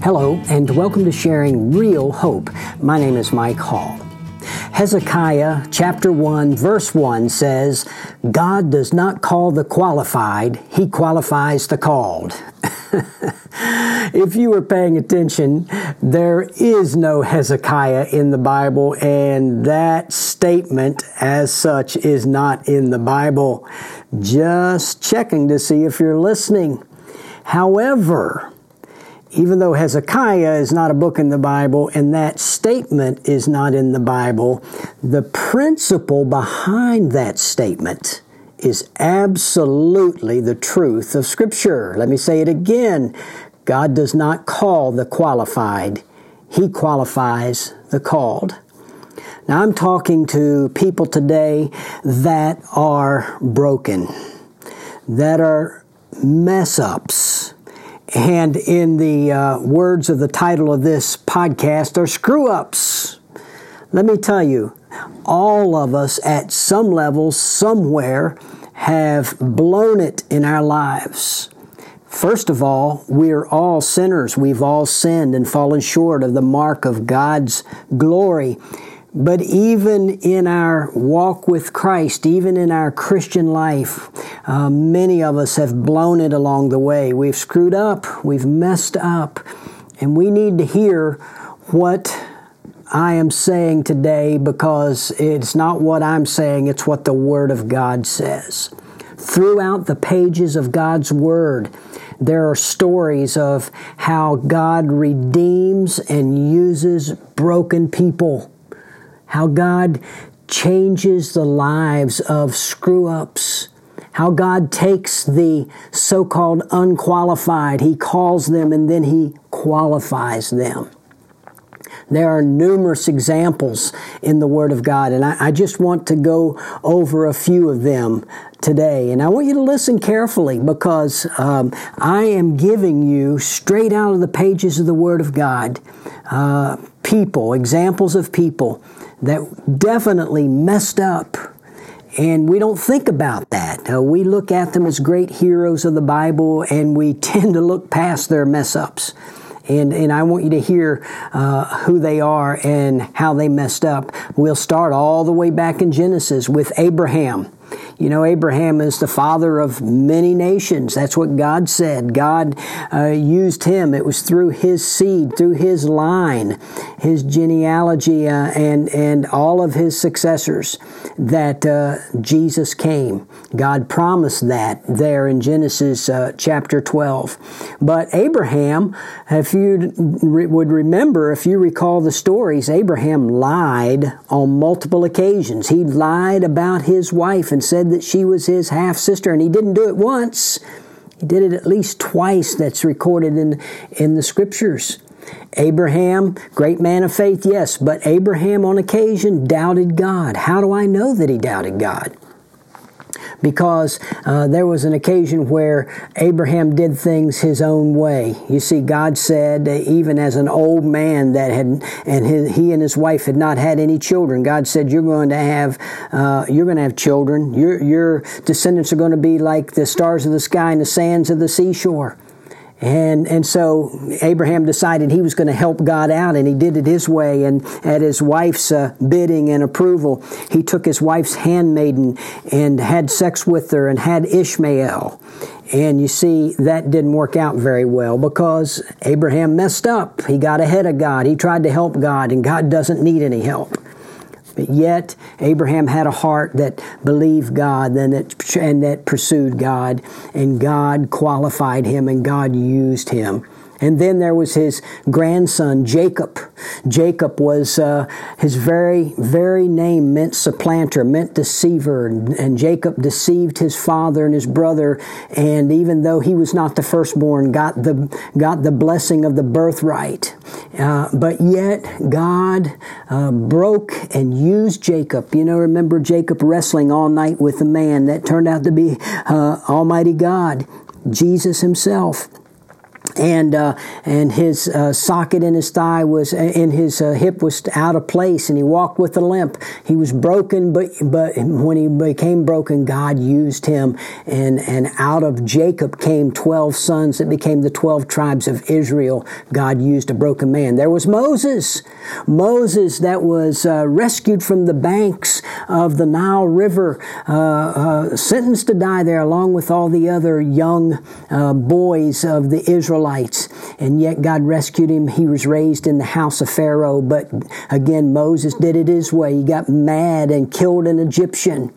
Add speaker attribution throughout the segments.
Speaker 1: Hello, and welcome to Sharing Real Hope. My name is Mike Hall. Hezekiah chapter 1, verse 1 says, God does not call the qualified, He qualifies the called. if you were paying attention, there is no Hezekiah in the Bible, and that statement as such is not in the Bible. Just checking to see if you're listening. However, even though Hezekiah is not a book in the Bible and that statement is not in the Bible, the principle behind that statement is absolutely the truth of Scripture. Let me say it again God does not call the qualified, He qualifies the called. Now, I'm talking to people today that are broken, that are mess ups and in the uh, words of the title of this podcast are screw ups. Let me tell you, all of us at some level, somewhere, have blown it in our lives. First of all, we're all sinners. We've all sinned and fallen short of the mark of God's glory. But even in our walk with Christ, even in our Christian life, uh, many of us have blown it along the way. We've screwed up, we've messed up, and we need to hear what I am saying today because it's not what I'm saying, it's what the Word of God says. Throughout the pages of God's Word, there are stories of how God redeems and uses broken people how God changes the lives of screw ups, how God takes the so called unqualified, He calls them and then He qualifies them. There are numerous examples in the Word of God, and I, I, just want to go over a few of them today. And I want you to listen carefully because um, I am giving you straight out of the pages of the Word of God uh, people, examples of people that definitely messed up. And we don't think about that. Uh, we look at them as great heroes of the Bible and we tend to look past their mess ups. And, and I want you to hear uh, who they are and how they messed up. We'll start all the way back in Genesis with Abraham. You know, Abraham is the father of many nations. That's what God said. God uh, used him. It was through his seed, through his line, his genealogy, uh, and and all of his successors that uh, Jesus came. God promised that there in Genesis uh, chapter 12. But Abraham, if you would remember, if you recall the stories, Abraham lied on multiple occasions. He lied about his wife and said that she was his half sister, and he didn't do it once. He did it at least twice, that's recorded in, in the scriptures. Abraham, great man of faith, yes, but Abraham on occasion doubted God. How do I know that he doubted God? Because uh, there was an occasion where Abraham did things his own way. You see, God said, even as an old man that had, and his, he and his wife had not had any children, God said, "You're going to have, uh, you're going to have children. Your your descendants are going to be like the stars of the sky and the sands of the seashore." And, and so Abraham decided he was going to help God out, and he did it his way. And at his wife's uh, bidding and approval, he took his wife's handmaiden and had sex with her and had Ishmael. And you see, that didn't work out very well because Abraham messed up. He got ahead of God. He tried to help God, and God doesn't need any help. But yet, Abraham had a heart that believed God and that, and that pursued God, and God qualified him and God used him. And then there was his grandson, Jacob. Jacob was, uh, his very, very name meant supplanter, meant deceiver. And, and, Jacob deceived his father and his brother. And even though he was not the firstborn, got the, got the blessing of the birthright. Uh, but yet, God uh, broke and used Jacob. You know, remember Jacob wrestling all night with a man that turned out to be uh, Almighty God, Jesus Himself. And uh, and his uh, socket in his thigh was in his uh, hip was out of place, and he walked with a limp. He was broken, but but when he became broken, God used him, and and out of Jacob came twelve sons that became the twelve tribes of Israel. God used a broken man. There was Moses, Moses that was uh, rescued from the banks of the Nile River, uh, uh, sentenced to die there along with all the other young boys of the Israelites Israelites, and yet God rescued him. He was raised in the house of Pharaoh, but again, Moses did it his way. He got mad and killed an Egyptian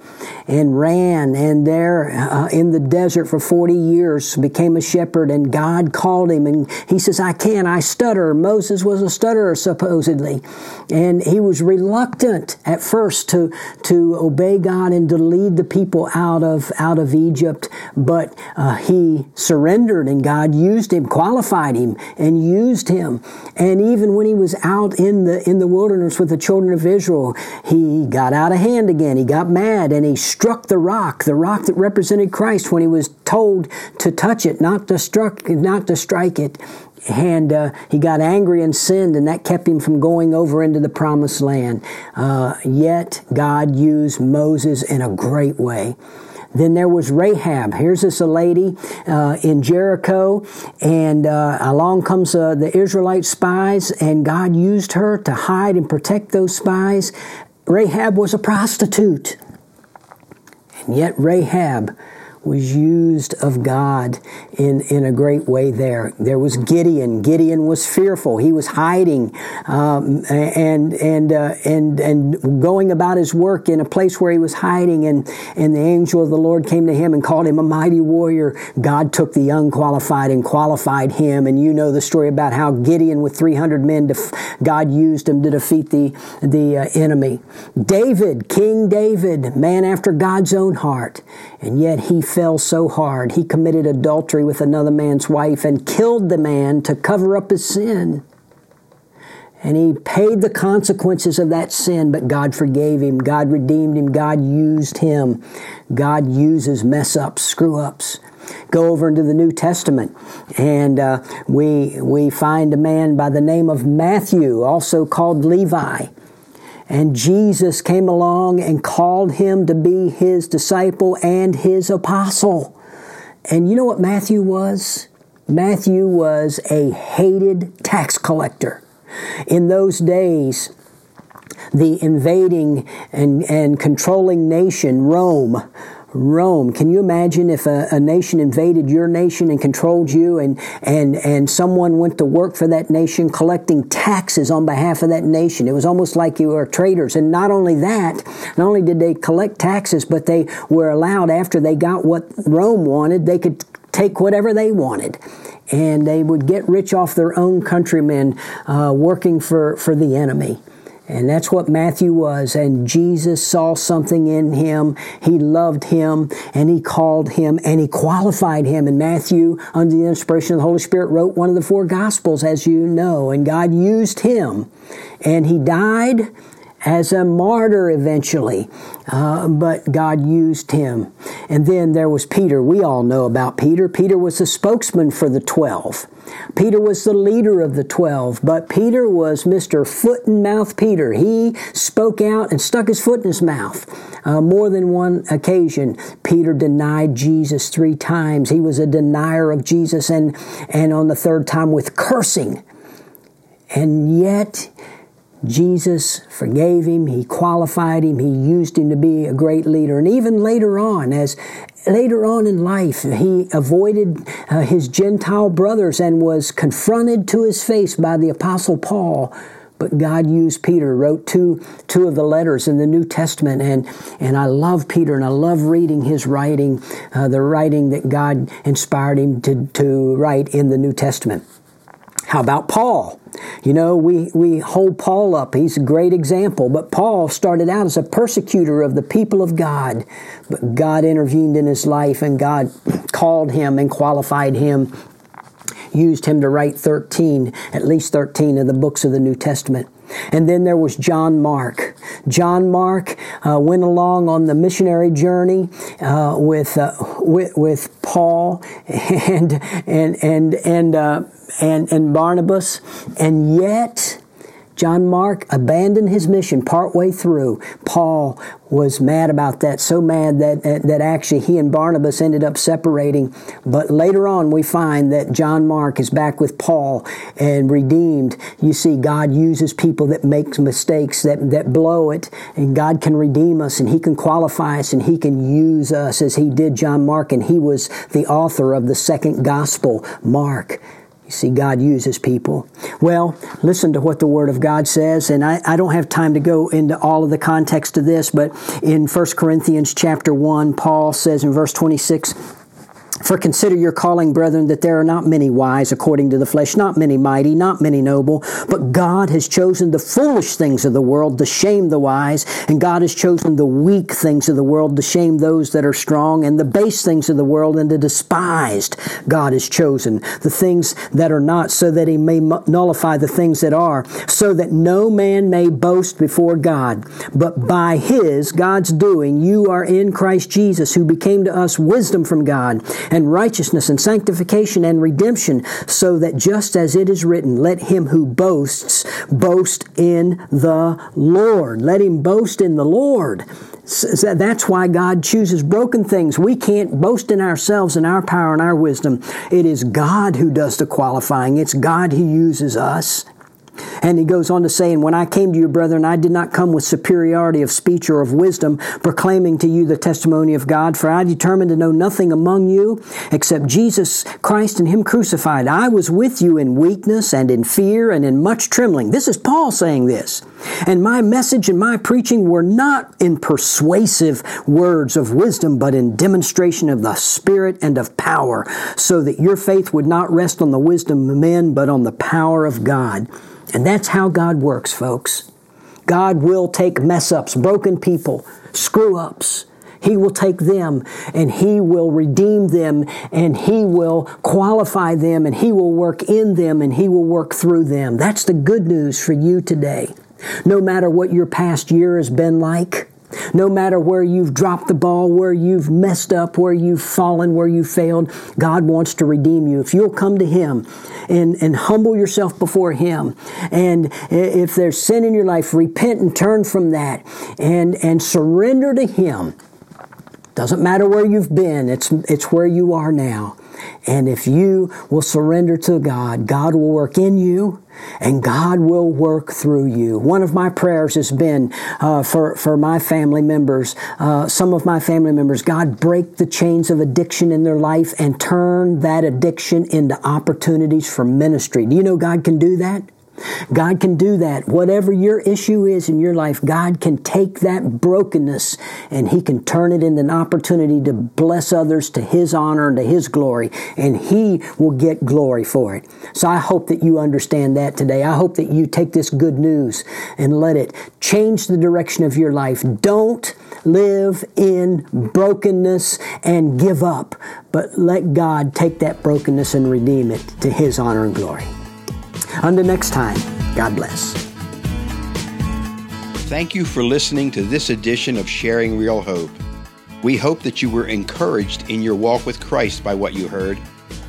Speaker 1: and ran, and there uh, in the desert for 40 years became a shepherd, and God called him, and he says, I can't, I stutter. Moses was a stutterer, supposedly, and he was reluctant at first to, to obey God and to lead the people out of, out of Egypt, but uh, he surrendered, and God used him qualified him and used him. And even when he was out in the in the wilderness with the children of Israel, he got out of hand again. He got mad and he struck the rock, the rock that represented Christ when he was told to touch it, not to struck, not to strike it. And uh, he got angry and sinned, and that kept him from going over into the promised land. Uh, yet God used Moses in a great way. Then there was Rahab. Here's this lady uh, in Jericho, and uh, along comes uh, the Israelite spies, and God used her to hide and protect those spies. Rahab was a prostitute, and yet Rahab was used of God in, in a great way there. There was Gideon. Gideon was fearful. He was hiding um, and and uh, and and going about his work in a place where he was hiding. And and the angel of the Lord came to him and called him a mighty warrior. God took the unqualified and qualified him. And you know the story about how Gideon, with three hundred men, def- God used him to defeat the the uh, enemy. David, King David, man after God's own heart, and yet he fell so hard. He committed adultery with another man's wife and killed the man to cover up his sin. And he paid the consequences of that sin, but God forgave him. God redeemed him. God used him. God uses mess ups, screw ups. Go over into the New Testament, and uh, we, we find a man by the name of Matthew, also called Levi. And Jesus came along and called him to be his disciple and his apostle. And you know what Matthew was? Matthew was a hated tax collector. In those days, the invading and, and controlling nation, Rome, Rome. Can you imagine if a, a, nation invaded your nation and controlled you and, and, and someone went to work for that nation collecting taxes on behalf of that nation? It was almost like you were traitors. And not only that, not only did they collect taxes, but they were allowed after they got what Rome wanted, they could take whatever they wanted. And they would get rich off their own countrymen uh, working for, for the enemy. And that's what Matthew was. And Jesus saw something in him. He loved him and he called him and he qualified him. And Matthew, under the inspiration of the Holy Spirit, wrote one of the four Gospels, as you know. And God used him. And he died as a martyr eventually, uh, but God used him. And then there was Peter. We all know about Peter. Peter was the spokesman for the 12. Peter was the leader of the 12, but Peter was Mr. Foot and Mouth Peter. He spoke out and stuck his foot in his mouth. Uh, more than one occasion, Peter denied Jesus three times. He was a denier of Jesus, and, and on the third time with cursing. And yet, Jesus forgave him, he qualified him, he used him to be a great leader. And even later on, as later on in life, he avoided uh, his Gentile brothers and was confronted to his face by the Apostle Paul. But God used Peter, wrote two, two of the letters in the New Testament, and, and I love Peter and I love reading his writing, uh, the writing that God inspired him to, to write in the New Testament. How about Paul? You know, we, we hold Paul up. He's a great example. But Paul started out as a persecutor of the people of God. But God intervened in his life and God called him and qualified him, used him to write 13, at least 13 of the books of the New Testament. And then there was John Mark. John Mark uh, went along on the missionary journey uh, with, uh, with, with Paul and and and and uh, and and Barnabas, and yet John Mark abandoned his mission partway through. Paul was mad about that, so mad that, that actually he and Barnabas ended up separating. But later on, we find that John Mark is back with Paul and redeemed. You see, God uses people that make mistakes, that, that blow it, and God can redeem us and He can qualify us and He can use us as He did John Mark, and He was the author of the second gospel, Mark. You see, God uses people. Well, listen to what the Word of God says, and I, I, don't have time to go into all of the context of this, but in 1 Corinthians chapter 1, Paul says in verse 26, for consider your calling, brethren, that there are not many wise according to the flesh, not many mighty, not many noble, but God has chosen the foolish things of the world to shame the wise, and God has chosen the weak things of the world to shame those that are strong, and the base things of the world and the despised God has chosen, the things that are not, so that he may nullify the things that are, so that no man may boast before God. But by his, God's doing, you are in Christ Jesus, who became to us wisdom from God and righteousness and sanctification and redemption, so that just as it is written, let him who boasts boast in the Lord. Let him boast in the Lord. That's why God chooses broken things. We can't boast in ourselves and our power and our wisdom. It is God who does the qualifying. It's God who uses us. And he goes on to say, And when I came to you, brethren, I did not come with superiority of speech or of wisdom, proclaiming to you the testimony of God, for I determined to know nothing among you except Jesus Christ and Him crucified. I was with you in weakness and in fear and in much trembling. This is Paul saying this. And my message and my preaching were not in persuasive words of wisdom, but in demonstration of the Spirit and of power, so that your faith would not rest on the wisdom of men, but on the power of God. And that's how God works, folks. God will take mess ups, broken people, screw ups. He will take them and He will redeem them and He will qualify them and He will work in them and He will work through them. That's the good news for you today. No matter what your past year has been like, no matter where you've dropped the ball, where you've messed up, where you've fallen, where you failed, God wants to redeem you. If you'll come to Him and, and humble yourself before Him, and if there's sin in your life, repent and turn from that and, and surrender to Him. Doesn't matter where you've been, it's, it's where you are now. And if you will surrender to God, God will work in you and God will work through you. One of my prayers has been uh, for, for my family members, uh, some of my family members, God break the chains of addiction in their life and turn that addiction into opportunities for ministry. Do you know God can do that? God can do that. Whatever your issue is in your life, God can take that brokenness and He can turn it into an opportunity to bless others to His honor and to His glory, and He will get glory for it. So I hope that you understand that today. I hope that you take this good news and let it change the direction of your life. Don't live in brokenness and give up, but let God take that brokenness and redeem it to His honor and glory. Until next time, God bless.
Speaker 2: Thank you for listening to this edition of Sharing Real Hope. We hope that you were encouraged in your walk with Christ by what you heard.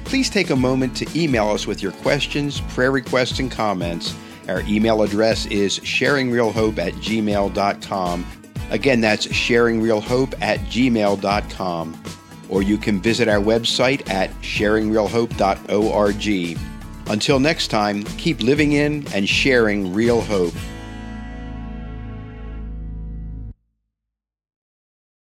Speaker 2: Please take a moment to email us with your questions, prayer requests, and comments. Our email address is sharingrealhope at gmail.com. Again, that's sharingrealhope at gmail.com. Or you can visit our website at sharingrealhope.org. Until next time, keep living in and sharing real hope.